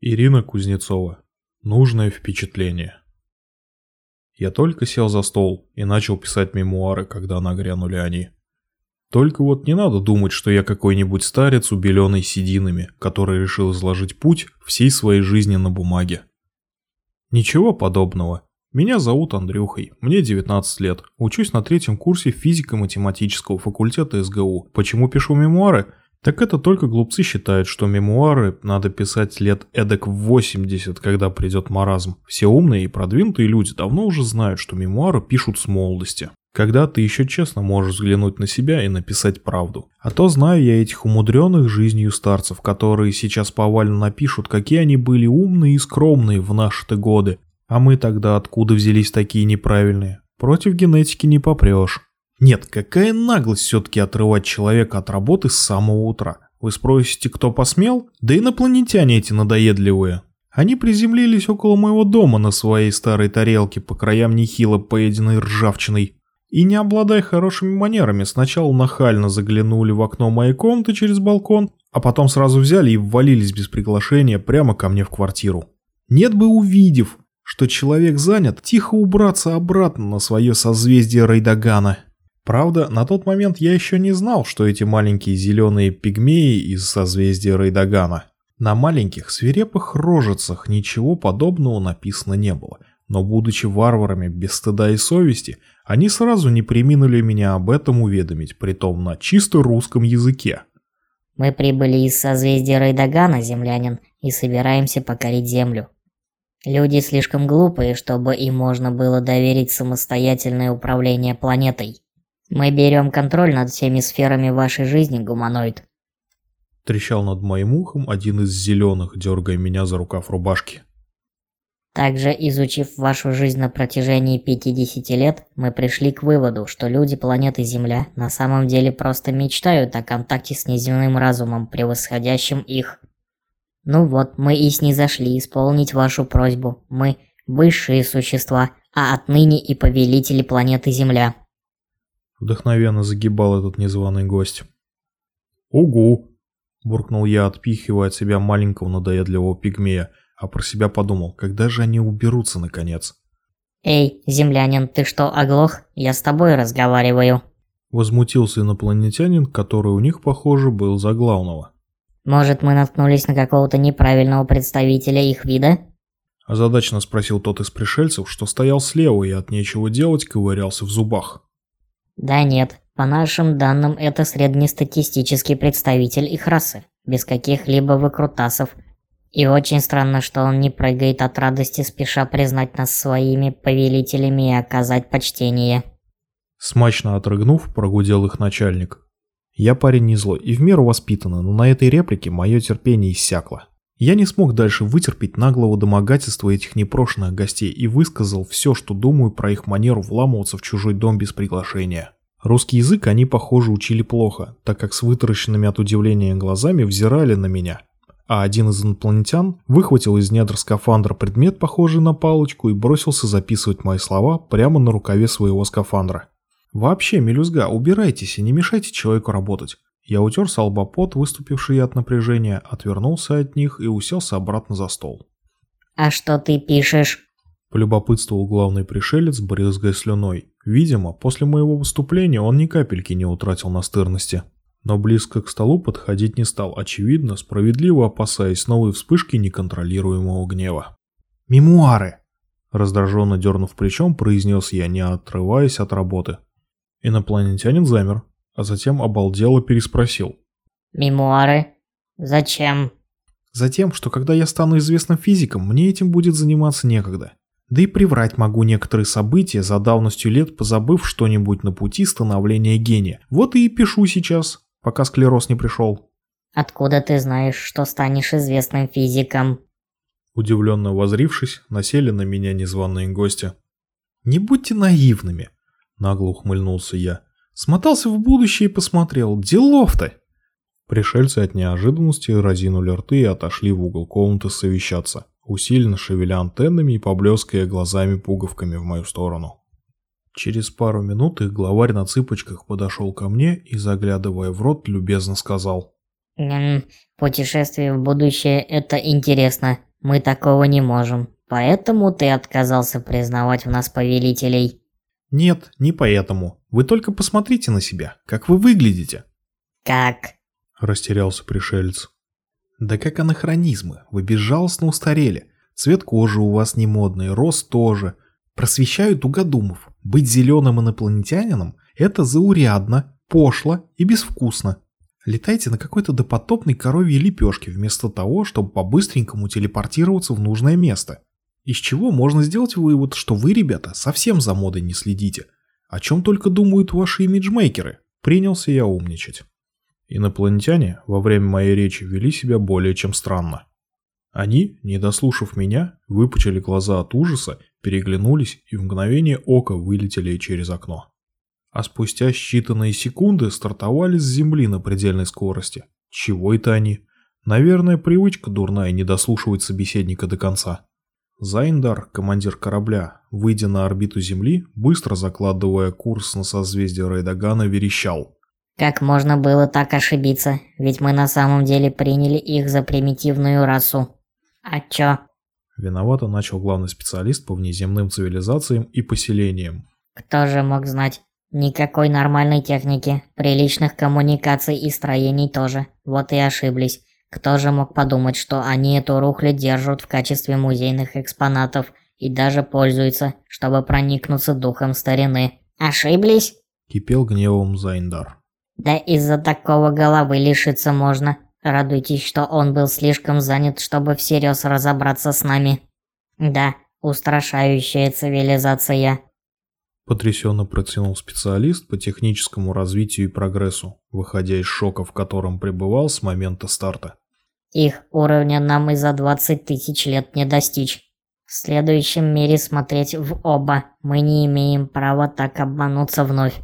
Ирина Кузнецова. Нужное впечатление. Я только сел за стол и начал писать мемуары, когда нагрянули они. Только вот не надо думать, что я какой-нибудь старец, убеленный сединами, который решил изложить путь всей своей жизни на бумаге. Ничего подобного. Меня зовут Андрюхой, мне 19 лет, учусь на третьем курсе физико-математического факультета СГУ. Почему пишу мемуары? Так это только глупцы считают, что мемуары надо писать лет эдак в 80, когда придет маразм. Все умные и продвинутые люди давно уже знают, что мемуары пишут с молодости. Когда ты еще честно можешь взглянуть на себя и написать правду. А то знаю я этих умудренных жизнью старцев, которые сейчас повально напишут, какие они были умные и скромные в наши-то годы. А мы тогда откуда взялись такие неправильные? Против генетики не попрешь. Нет, какая наглость все-таки отрывать человека от работы с самого утра. Вы спросите, кто посмел? Да инопланетяне эти надоедливые. Они приземлились около моего дома на своей старой тарелке, по краям нехило поеденной ржавчиной. И не обладая хорошими манерами, сначала нахально заглянули в окно моей комнаты через балкон, а потом сразу взяли и ввалились без приглашения прямо ко мне в квартиру. Нет бы увидев, что человек занят, тихо убраться обратно на свое созвездие Рейдагана. Правда, на тот момент я еще не знал, что эти маленькие зеленые пигмеи из созвездия Рейдагана. На маленьких свирепых рожицах ничего подобного написано не было, но будучи варварами без стыда и совести, они сразу не приминули меня об этом уведомить, притом на чисто русском языке. Мы прибыли из созвездия Рейдагана, землянин, и собираемся покорить Землю. Люди слишком глупые, чтобы им можно было доверить самостоятельное управление планетой. Мы берем контроль над всеми сферами вашей жизни, гуманоид. Трещал над моим ухом один из зеленых, дергая меня за рукав рубашки. Также, изучив вашу жизнь на протяжении 50 лет, мы пришли к выводу, что люди планеты Земля на самом деле просто мечтают о контакте с неземным разумом, превосходящим их. Ну вот, мы и снизошли исполнить вашу просьбу. Мы – высшие существа, а отныне и повелители планеты Земля. Вдохновенно загибал этот незваный гость. «Угу!» – буркнул я, отпихивая от себя маленького надоедливого пигмея, а про себя подумал, когда же они уберутся наконец. «Эй, землянин, ты что, оглох? Я с тобой разговариваю!» Возмутился инопланетянин, который у них, похоже, был за главного. «Может, мы наткнулись на какого-то неправильного представителя их вида?» Озадаченно спросил тот из пришельцев, что стоял слева и от нечего делать ковырялся в зубах. Да нет, по нашим данным это среднестатистический представитель их расы, без каких-либо выкрутасов. И очень странно, что он не прыгает от радости, спеша признать нас своими повелителями и оказать почтение. Смачно отрыгнув, прогудел их начальник. Я парень не злой и в меру воспитанный, но на этой реплике мое терпение иссякло. Я не смог дальше вытерпеть наглого домогательства этих непрошенных гостей и высказал все, что думаю про их манеру вламываться в чужой дом без приглашения. Русский язык они, похоже, учили плохо, так как с вытаращенными от удивления глазами взирали на меня. А один из инопланетян выхватил из недр скафандра предмет, похожий на палочку, и бросился записывать мои слова прямо на рукаве своего скафандра. «Вообще, мелюзга, убирайтесь и не мешайте человеку работать. Я утер с выступивший от напряжения, отвернулся от них и уселся обратно за стол. «А что ты пишешь?» Полюбопытствовал главный пришелец, брызгая слюной. Видимо, после моего выступления он ни капельки не утратил настырности. Но близко к столу подходить не стал, очевидно, справедливо опасаясь новой вспышки неконтролируемого гнева. «Мемуары!» Раздраженно дернув плечом, произнес я, не отрываясь от работы. Инопланетянин замер, а затем обалдело переспросил. «Мемуары? Зачем?» «Затем, что когда я стану известным физиком, мне этим будет заниматься некогда. Да и приврать могу некоторые события за давностью лет, позабыв что-нибудь на пути становления гения. Вот и пишу сейчас, пока склероз не пришел». «Откуда ты знаешь, что станешь известным физиком?» Удивленно возрившись, насели на меня незваные гости. «Не будьте наивными», — нагло ухмыльнулся я. Смотался в будущее и посмотрел. Делов-то! Пришельцы от неожиданности разинули рты и отошли в угол комнаты совещаться, усиленно шевеля антеннами и поблеская глазами-пуговками в мою сторону. Через пару минут их главарь на цыпочках подошел ко мне и, заглядывая в рот, любезно сказал. «Путешествие в будущее – это интересно. Мы такого не можем. Поэтому ты отказался признавать в нас повелителей. Нет, не поэтому. Вы только посмотрите на себя, как вы выглядите. Как? Растерялся пришелец. Да как анахронизмы, вы безжалостно устарели. Цвет кожи у вас не модный, рост тоже. Просвещают угодумов. Быть зеленым инопланетянином – это заурядно, пошло и безвкусно. Летайте на какой-то допотопной коровьей лепешке вместо того, чтобы по-быстренькому телепортироваться в нужное место. Из чего можно сделать вывод, что вы, ребята, совсем за модой не следите. О чем только думают ваши имиджмейкеры. Принялся я умничать. Инопланетяне во время моей речи вели себя более чем странно. Они, не дослушав меня, выпучили глаза от ужаса, переглянулись и в мгновение ока вылетели через окно. А спустя считанные секунды стартовали с земли на предельной скорости. Чего это они? Наверное, привычка дурная не дослушивать собеседника до конца. Зайндар, командир корабля, выйдя на орбиту Земли, быстро закладывая курс на созвездие Рейдагана, верещал. «Как можно было так ошибиться? Ведь мы на самом деле приняли их за примитивную расу. А чё?» Виновато начал главный специалист по внеземным цивилизациям и поселениям. «Кто же мог знать? Никакой нормальной техники, приличных коммуникаций и строений тоже. Вот и ошиблись. Кто же мог подумать, что они эту рухлядь держат в качестве музейных экспонатов и даже пользуются, чтобы проникнуться духом старины? Ошиблись? Кипел гневом Зайндар. Да из-за такого головы лишиться можно. Радуйтесь, что он был слишком занят, чтобы всерьез разобраться с нами. Да, устрашающая цивилизация. Потрясенно протянул специалист по техническому развитию и прогрессу, выходя из шока, в котором пребывал с момента старта. Их уровня нам и за 20 тысяч лет не достичь. В следующем мире смотреть в оба. Мы не имеем права так обмануться вновь.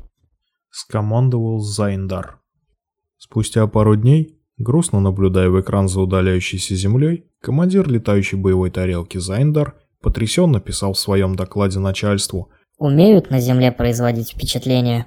Скомандовал Зайндар. Спустя пару дней, грустно наблюдая в экран за удаляющейся землей, командир летающей боевой тарелки Зайндар потрясенно писал в своем докладе начальству – умеют на Земле производить впечатление.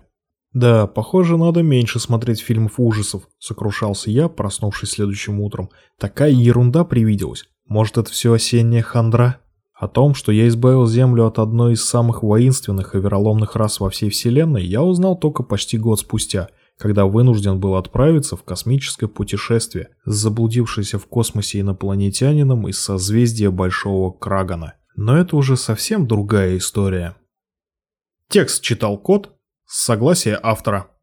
Да, похоже, надо меньше смотреть фильмов ужасов, сокрушался я, проснувшись следующим утром. Такая ерунда привиделась. Может, это все осенняя хандра? О том, что я избавил Землю от одной из самых воинственных и вероломных рас во всей Вселенной, я узнал только почти год спустя, когда вынужден был отправиться в космическое путешествие с заблудившейся в космосе инопланетянином из созвездия Большого Крагана. Но это уже совсем другая история. Текст читал код с согласия автора.